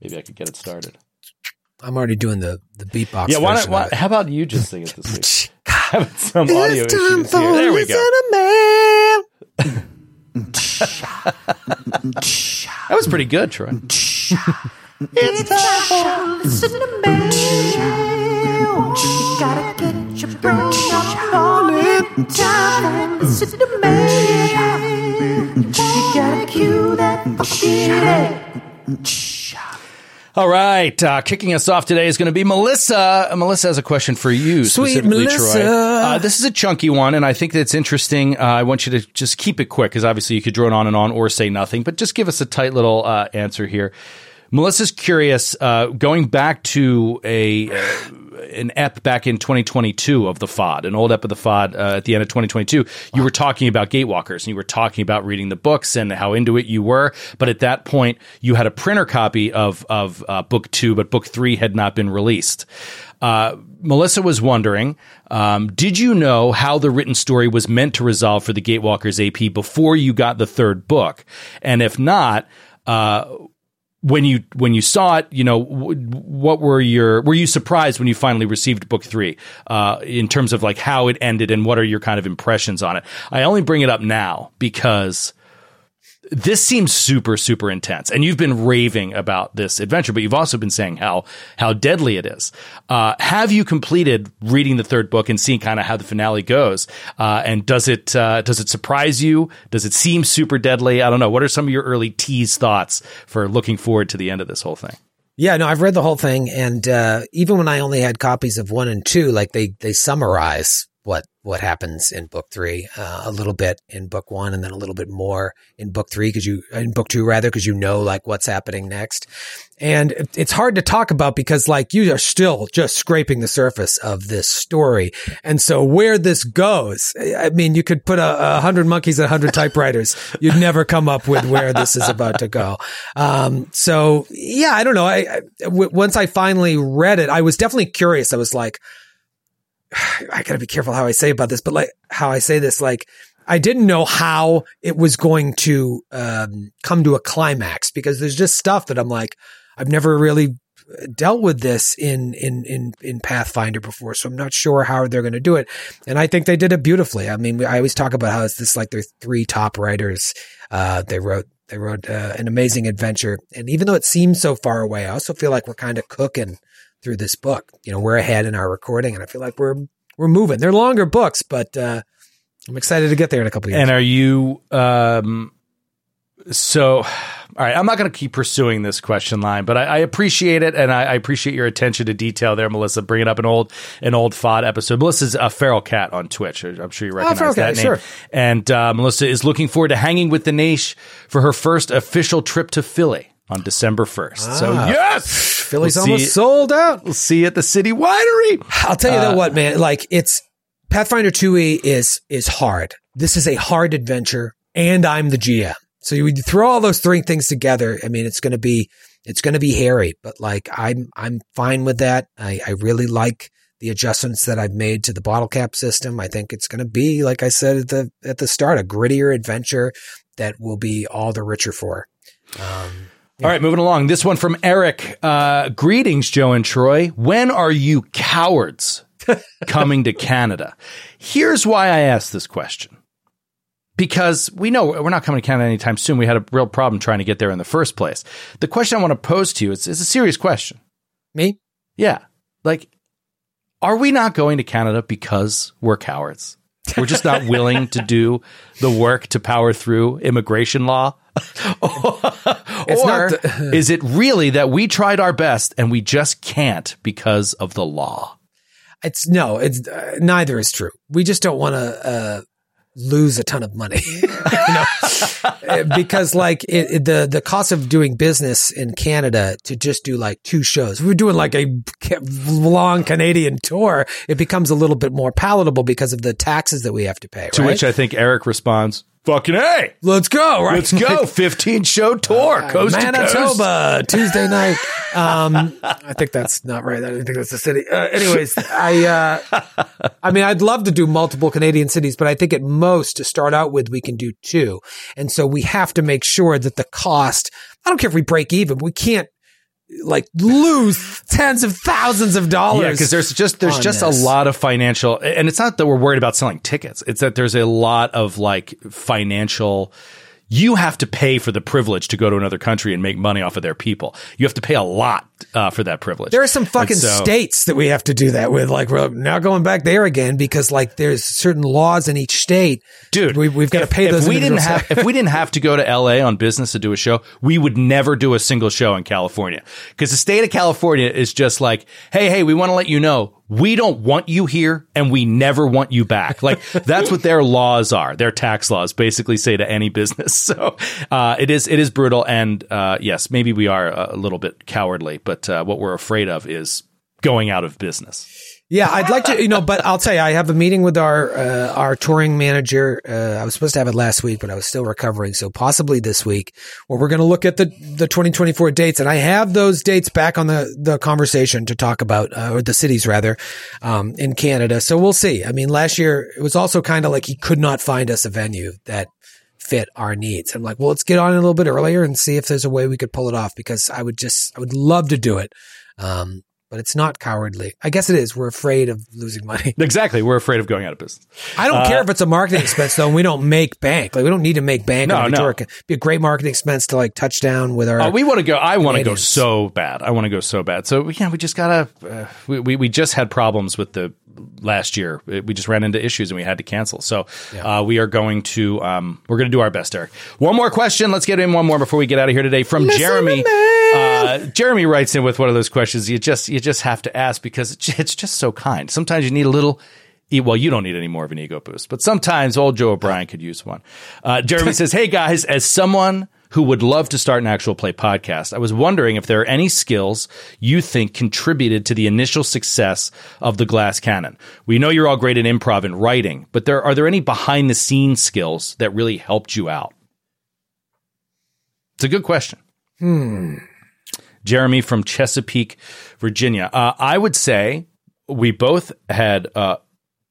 Maybe I could get it started. i'm already doing the the beatbox yeah, why not? Why, how about you just sing it this week? <laughs> Having some audio It's time issues for here. There we go. <laughs> That was pretty good, Troy. It's time for listen to mail. Gotta get your brain on it. Time for listen to mail. You gotta cue that fucking All right, uh, kicking us off today is going to be Melissa. Uh, Melissa has a question for you, Sweet specifically, Melissa. Troy. Uh, this is a chunky one, and I think that's interesting. Uh, I want you to just keep it quick because obviously you could drone on and on or say nothing, but just give us a tight little uh, answer here. Melissa's curious. Uh, going back to a an ep back in 2022 of the FOD, an old ep of the FOD uh, at the end of 2022, you were talking about Gatewalkers and you were talking about reading the books and how into it you were. But at that point, you had a printer copy of of uh, book two, but book three had not been released. Uh, Melissa was wondering, um, did you know how the written story was meant to resolve for the Gatewalkers AP before you got the third book? And if not, uh, when you when you saw it, you know, what were your were you surprised when you finally received book three uh, in terms of like how it ended and what are your kind of impressions on it? I only bring it up now because this seems super super intense. And you've been raving about this adventure but you've also been saying how how deadly it is. Uh, have you completed reading the third book and seeing kind of how the finale goes? Uh, and does it uh, does it surprise you? Does it seem super deadly? I don't know. What are some of your early tease thoughts for looking forward to the end of this whole thing? Yeah, no, I've read the whole thing, and uh, even when I only had copies of one and two, like they they summarize what what happens in book three uh, a little bit in book one, and then a little bit more in book three because you in book two rather because you know like what's happening next, and it's hard to talk about because like you are still just scraping the surface of this story, and so where this goes, I mean, you could put a, a hundred monkeys and a hundred typewriters, you'd never come up with where this is about to go. Um, so yeah, I don't know. I, I w- once I finally read it, I was definitely curious. I was like, I gotta be careful how I say about this, but like how I say this, like I didn't know how it was going to um, come to a climax because there's just stuff that I'm like, I've never really dealt with this in in in in Pathfinder before, so I'm not sure how they're going to do it. And I think they did it beautifully. I mean, I always talk about how it's this like their three top writers. Uh, they wrote they wrote uh, an amazing adventure, and even though it seems so far away, I also feel like we're kind of cooking through this book. You know, we're ahead in our recording, and I feel like we're we're moving. They're longer books, but uh, I'm excited to get there in a couple of years. and are you um so all right i'm not going to keep pursuing this question line but i, I appreciate it and I, I appreciate your attention to detail there melissa bringing up an old an old fod episode melissa's a feral cat on twitch i'm sure you recognize Feral that Cat, name sure. and uh, melissa is looking forward to hanging with the Naish for her first official trip to philly on december 1st so Ah. yes Philly's we'll almost sold out. we'll see you at the city winery I'll tell you that what, man. Like it's Pathfinder 2e is is hard. This is a hard adventure, and I'm the GM. So you throw all those three things together. I mean, it's going to be it's going to be hairy, but like I'm I'm fine with that. I I really like the adjustments that I've made to the bottle cap system. I think it's going to be, like I said at the at the start, a grittier adventure that will be all the richer for. Um, All right, moving along. This one from Eric. Uh, greetings, Joe and Troy. When are you cowards <laughs> coming to Canada? Here's why I asked this question. Because we know we're not coming to Canada anytime soon. We had a real problem trying to get there in the first place. The question I want to pose to you is, is a serious question. me? Yeah. Like, are we not going to Canada because we're cowards? We're just not willing to do the work to power through immigration law? <laughs> Or the- <laughs> is it really that we tried our best and we just can't because of the law? It's no, it's uh, neither is true. We just don't want to uh, lose a ton of money, <laughs> you know, because like it, it- the the cost of doing business in Canada to just do like two shows. If we're doing like a long Canadian tour. It becomes a little bit more palatable because of the taxes that we have to pay. To right? which I think Eric responds, "Fucking a, let's go. Right, let's go, <laughs> fifteen show tour, coast to coast." Manitoba Tuesday night. <laughs> Um, I think that's not right. I don't think that's the city. Uh, anyways, I, uh, I mean, I'd love to do multiple Canadian cities, but I think at most to start out with, we can do two. And so we have to make sure that the cost, I don't care if we break even, we can't like lose tens of thousands of dollars. Yeah, because there's just there's just this. a lot of financial, and it's not that we're worried about selling tickets. It's that there's a lot of like financial. You have to pay for the privilege to go to another country and make money off of their people. You have to pay a lot uh, for that privilege. There are some fucking so- states that we have to do that with. Like we're now going back there again because like there's certain laws in each state. dude. we, we've got to pay if those. we didn't have, if we didn't have to go to L.A. on business to do a show, we would never do a single show in California because the state of California is just like, hey, hey, we want to let you know we don't want you here and we never want you back. Like <laughs> that's what their laws are. Their tax laws basically say to any business. <laughs> So uh, it is it is brutal. And uh, yes, maybe we are a little bit cowardly, but uh, what we're afraid of is going out of business. Yeah, I'd like to, you know, but I'll tell you, I have a meeting with our uh, our touring manager. Uh, I was supposed to have it last week, but I was still recovering, so possibly this week, where we're going to look at the the 2024 dates, and I have those dates back on the the conversation to talk about, uh, or the cities rather, um, in Canada. So we'll see. I mean, last year it was also kind of like he could not find us a venue that fit our needs. I'm like, well, let's get on a little bit earlier and see if there's a way we could pull it off because I would just, I would love to do it. Um, but it's not cowardly. I guess it is. We're afraid of losing <laughs> money. Exactly. We're afraid of going out of business. I don't care if it's a marketing expense though, and we don't make bank. Like we don't need to make bank. No, no. Tour. It could be a great marketing expense to like touchdown with our. Oh, we want to go. I want to go so bad. I want to go so bad. So yeah, we just gotta. Uh, we, we we just had problems with the last year. We just ran into issues and we had to cancel. So uh, we are going to. Um, we're going to do our best, Eric. One more question. Let's get in one more before we get out of here today from Jeremy. Uh, Jeremy writes in with one of those questions you just you just have to ask because it's it's just so kind. Sometimes you need a little. Well, you don't need any more of an ego boost, but sometimes old Joe O'Brien could use one. Uh, Jeremy <laughs> says, Hey guys, as someone who would love to start an actual play podcast, I was wondering if there are any skills you think contributed to the initial success of the Glass Cannon. We know you're all great at improv and writing, but there are there any behind the scenes skills that really helped you out? It's a good question. Jeremy from Chesapeake, Virginia. Uh, I would say we both had uh,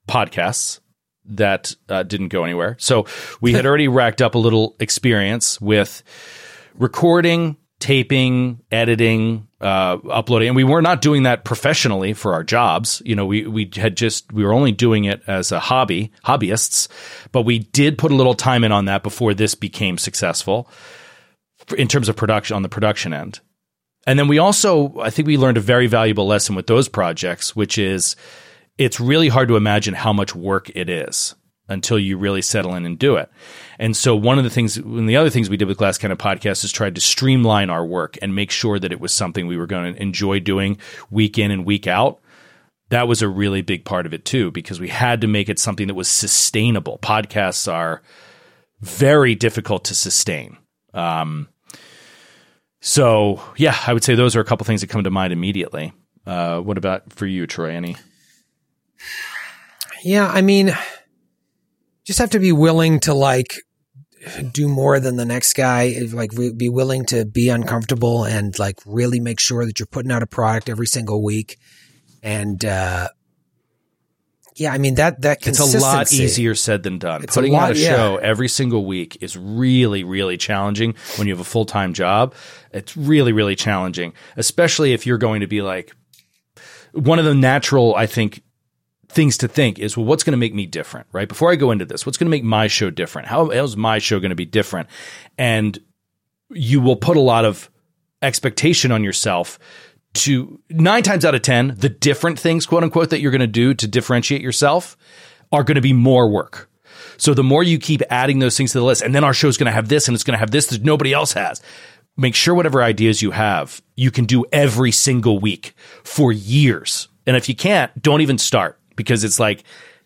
podcasts that uh, didn't go anywhere. So we had already racked up a little experience with recording, taping, editing, uh, uploading, and we were not doing that professionally for our jobs. You know, we we had just we were only doing it as a hobby, hobbyists, but we did put a little time in on that before this became successful in terms of production on the production end. And then we also, I think we learned a very valuable lesson with those projects, which is it's really hard to imagine how much work it is until you really settle in and do it. And so one of the things, of the other things we did with Glass Cannon Podcast is tried to streamline our work and make sure that it was something we were going to enjoy doing week in and week out. That was a really big part of it too, because we had to make it something that was sustainable. Podcasts are very difficult to sustain. Um, so yeah, I would say those are a couple things that come to mind immediately. Uh, what about for you, Troy? Any? Yeah, I mean, just have to be willing to like do more than the next guy. Like be willing to be uncomfortable and like really make sure that you're putting out a product every single week. And uh, yeah, I mean that that It's a lot easier said than done. It's a Putting out lot- a yeah. show every single week is really, really challenging when you have a full time job. It's really, really challenging, especially if you're going to be like one of the natural, I think, things to think is, well, what's going to make me different, right? Before I go into this, what's going to make my show different? How's my show going to be different? And you will put a lot of expectation on yourself to nine times out of 10, the different things, quote unquote, that you're going to do to differentiate yourself are going to be more work. So the more you keep adding those things to the list, and then our show's going to have this and it's going to have this that nobody else has. Make sure whatever ideas you have, you can do every single week for years. And if you can't, don't even start because it's like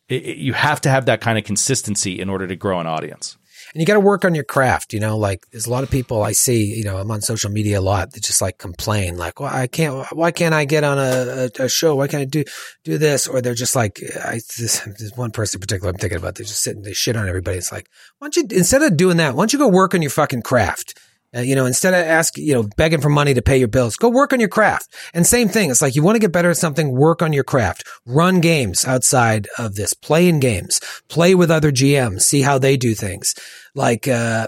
it, it- you have to have that kind of consistency in order to grow an audience. and you got to work on your craft. You know, like there's a lot of people I see. You know, I'm on social media a lot that just like complain, like, "Well, I can't. Why can't I get on a, a, show? Why can't I do do this?" Or they're just like, I, this, there's one person in particular I'm thinking about. They're just sitting, they shit on everybody. It's like, why don't you instead of doing that, why don't you go work on your fucking craft? Uh, you know, instead of ask, you know, begging for money to pay your bills, go work on your craft. And same thing. It's like you want to get better at something, work on your craft. Run games outside of this. Play in games. Play with other GMs. See how they do things. Like, uh,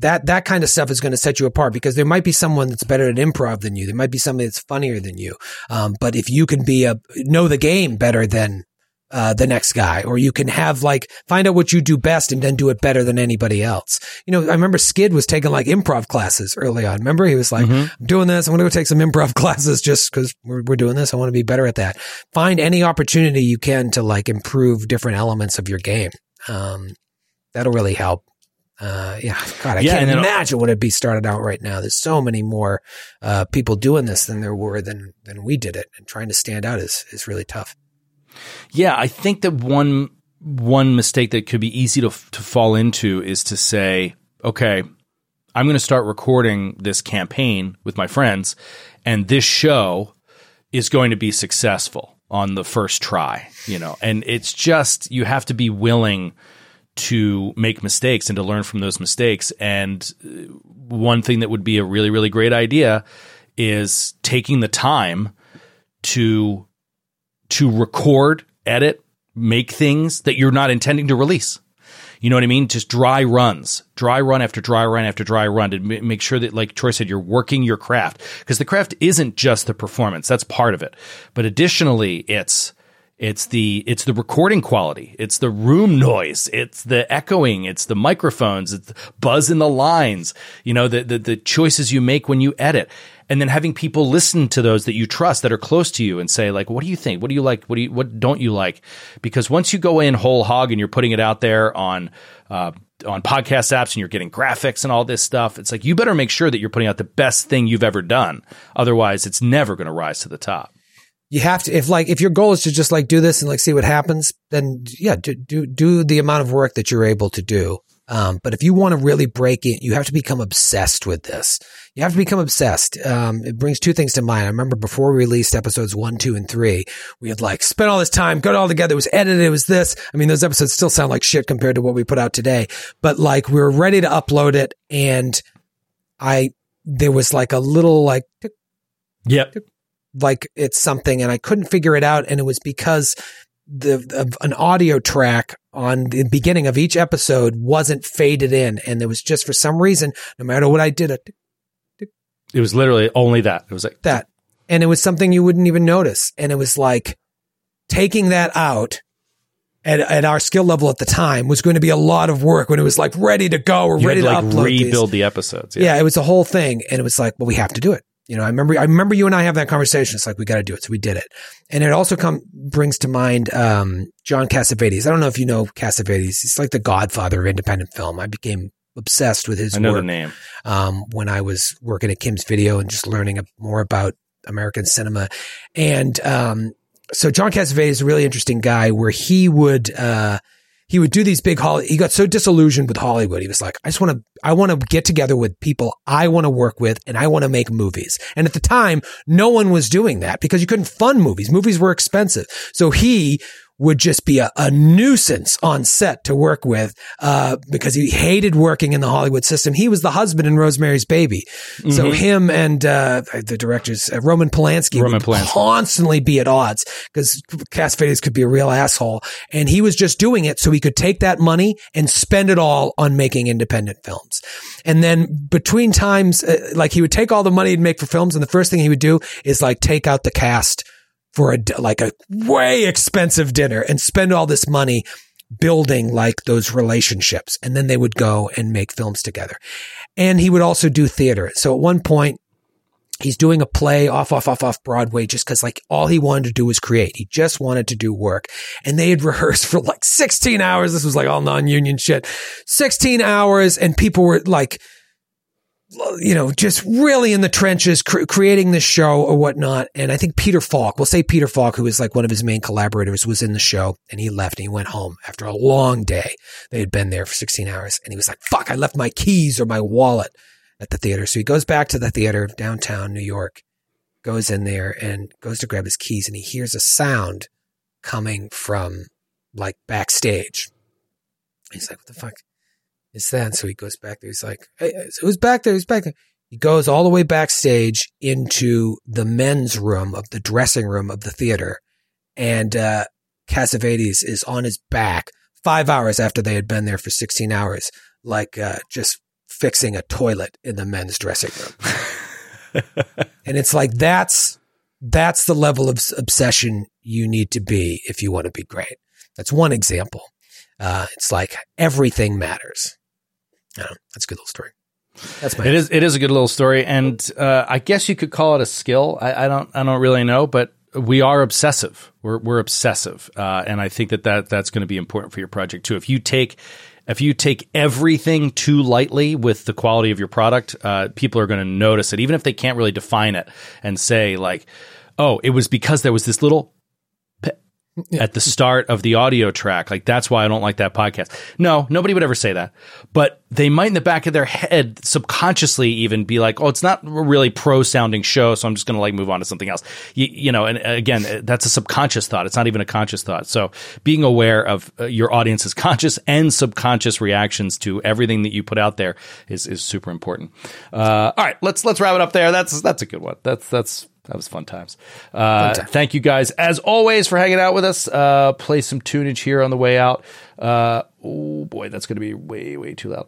that, that kind of stuff is going to set you apart because there might be someone that's better at improv than you. There might be somebody that's funnier than you. Um, but if you can be a, know the game better than uh, the next guy, or you can have like find out what you do best and then do it better than anybody else. You know, I remember Skid was taking like improv classes early on. Remember, he was like, "I'm doing this. I'm going to go take some improv <laughs> classes just because we're, we're doing this. I want to be better at that." Find any opportunity you can to like improve different elements of your game. Um, that'll really help. Uh, yeah, God, I Yeah, can't imagine what it'd be started out right now. There's so many more uh, people doing this than there were than than we did it, and trying to stand out is is really tough. Yeah, I think that one one mistake that could be easy to to fall into is to say, okay, I'm going to start recording this campaign with my friends, and this show is going to be successful on the first try, you know. And it's just you have to be willing to make mistakes and to learn from those mistakes. And uh, one thing that would be a really really great idea is taking the time to to record, edit, make things that you're not intending to release. You know what I mean? Just dry runs, dry run after dry run after dry run to ma- make sure that, like Troy said, you're working your craft because the craft isn't just the performance; that's part of it. But additionally, it's it's the it's the recording quality, it's the room noise, it's the echoing, it's the microphones, it's the buzz in the lines. You know, the the, the choices you make when you edit. And then having people listen to those that you trust that are close to you and say like what do you think? What do you like? What do you what don't you like? Because once you go in whole hog and you're putting it out there on uh, on podcast apps and you're getting graphics and all this stuff it's like you better make sure that you're putting out the best thing you've ever done. Otherwise it's never going to rise to the top you have to if like if your goal is to just like do this and like see what happens then yeah do do, do the amount of work that you're able to do. Um, but if you want to really break it you have to become obsessed with this. You have to become obsessed. Um, it brings two things to mind. I remember before we released episodes one two and three we had like spent all this time got it all together it was edited it was this. I mean those episodes still sound like shit compared to what we put out today but like we were ready to upload it and i there was like a little like tick, yep like it's something and I couldn't figure it out. And it was because the of an audio track on the beginning of each episode wasn't faded in. And there was just for some reason, no matter what I did, a it was literally only that it was like that. And it was something you wouldn't even notice. And it was like taking that out at, at our skill level at the time was going to be a lot of work when it was like ready to go or you ready to to like upload these. rebuild the episodes Yeah. it was a whole thing. And it was like, well, we have to do it. You know, I remember, I remember you and I have that conversation. It's like, we got to do it. So we did it. And it also come, brings to mind, um, John Cassavetes. I don't know if you know Cassavetes. He's like the godfather of independent film. I became obsessed with his I know work the name um, when I was working at Kim's Video and just learning more about American cinema. And um, so John Cassavetes is a really interesting guy where he would uh, he would do these big Holly. He got so disillusioned with Hollywood. He was like, I just want to I want to get together with people I want to work with and I want to make movies. And at the time, no one was doing that because you couldn't fund movies. Movies were expensive. So he would just be a, a nuisance on set to work with uh, because he hated working in the Hollywood system. He was the husband in Rosemary's Baby. So him and uh, the directors, uh, Roman Polanski, Roman would Polanski. constantly be at odds because Cassavetes could be a real asshole. And he was just doing it so he could take that money and spend it all on making independent films. And then between times, uh, like he would take all the money he'd make for films, and the first thing he would do is like take out the cast for a like a way expensive dinner and spend all this money building like those relationships. And then they would go and make films together. And he would also do theater. So at one point he's doing a play off off off off broadway just because like all he wanted to do was create. He just wanted to do work. And they had <laughs> rehearsed for like 16 hours. This was like all non-union shit. 16 hours and people were like you know, just really in the trenches, cr- creating this show or whatnot. And I think Peter Falk, we'll say Peter Falk, who was like one of his main collaborators, was in the show and he left and he went home after a long day. They had been there for 16 hours and he was like, fuck, I left my keys or my wallet at the theater. So he goes back to the theater downtown New York, goes in there and goes to grab his keys and he hears a sound coming from like backstage. He's like, what the fuck? Is that? So he goes back there. He's like, hey, who's back there? Who's back there? He goes all the way backstage into the men's room of the dressing room of the theater. And uh, Cassavetes is on his back five hours after they had been there for 16 hours, like uh, just fixing a toilet in the men's dressing room. <laughs> and it's like, that's, that's the level of obsession you need to be if you want to be great. That's one example. Uh, it's like everything matters. Know, that's a good little story. That's my It is. It is a good little story, and uh, I guess you could call it a skill. I, I don't. I don't really know, but we are obsessive. We're we're obsessive, uh, and I think that, that that's going to be important for your project too. If you take if you take everything too lightly with the quality of your product, uh, people are going to notice it, even if they can't really define it and say like, "Oh, it was because there was this little at the start of the audio track. Like that's why I don't like that podcast. No, nobody would ever say that. But they might in the back of their head subconsciously even be like, "Oh, it's not a really pro sounding show, so I'm just going to like move on to something else." You, you know, and again, that's a subconscious thought. It's not even a conscious thought. So, being aware of uh, your audience's <laughs> conscious and subconscious reactions to everything that you put out there is is super important. Uh, all right, let's let's wrap it up there. That's that's a good one. That's that's that was fun times. Uh, Thank you guys, as always, for hanging out with us. Uh, play some tunage here on the way out. Uh, oh boy, that's going to be way, way too loud.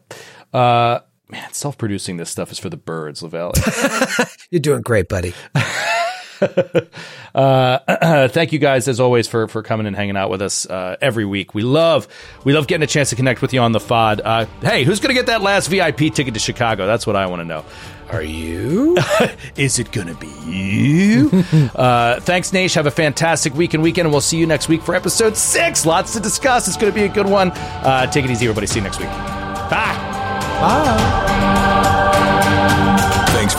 Uh, man, self producing this stuff is for the birds, Lavallee. <laughs> You're doing great, buddy. <laughs> <laughs> uh, <clears throat> thank you guys as always for for coming and hanging out with us uh, every week. We love we love getting a chance to connect with you on the FOD. Uh, hey, who's gonna get that last VIP ticket to Chicago? That's what I want to know. Are you? <laughs> Is it gonna be you? <laughs> uh, thanks, Naish. Have a fantastic week and weekend, and we'll see you next week for episode six. Lots to discuss. It's gonna be a good one. Uh, take it easy, everybody. See you next week. Bye. Thanks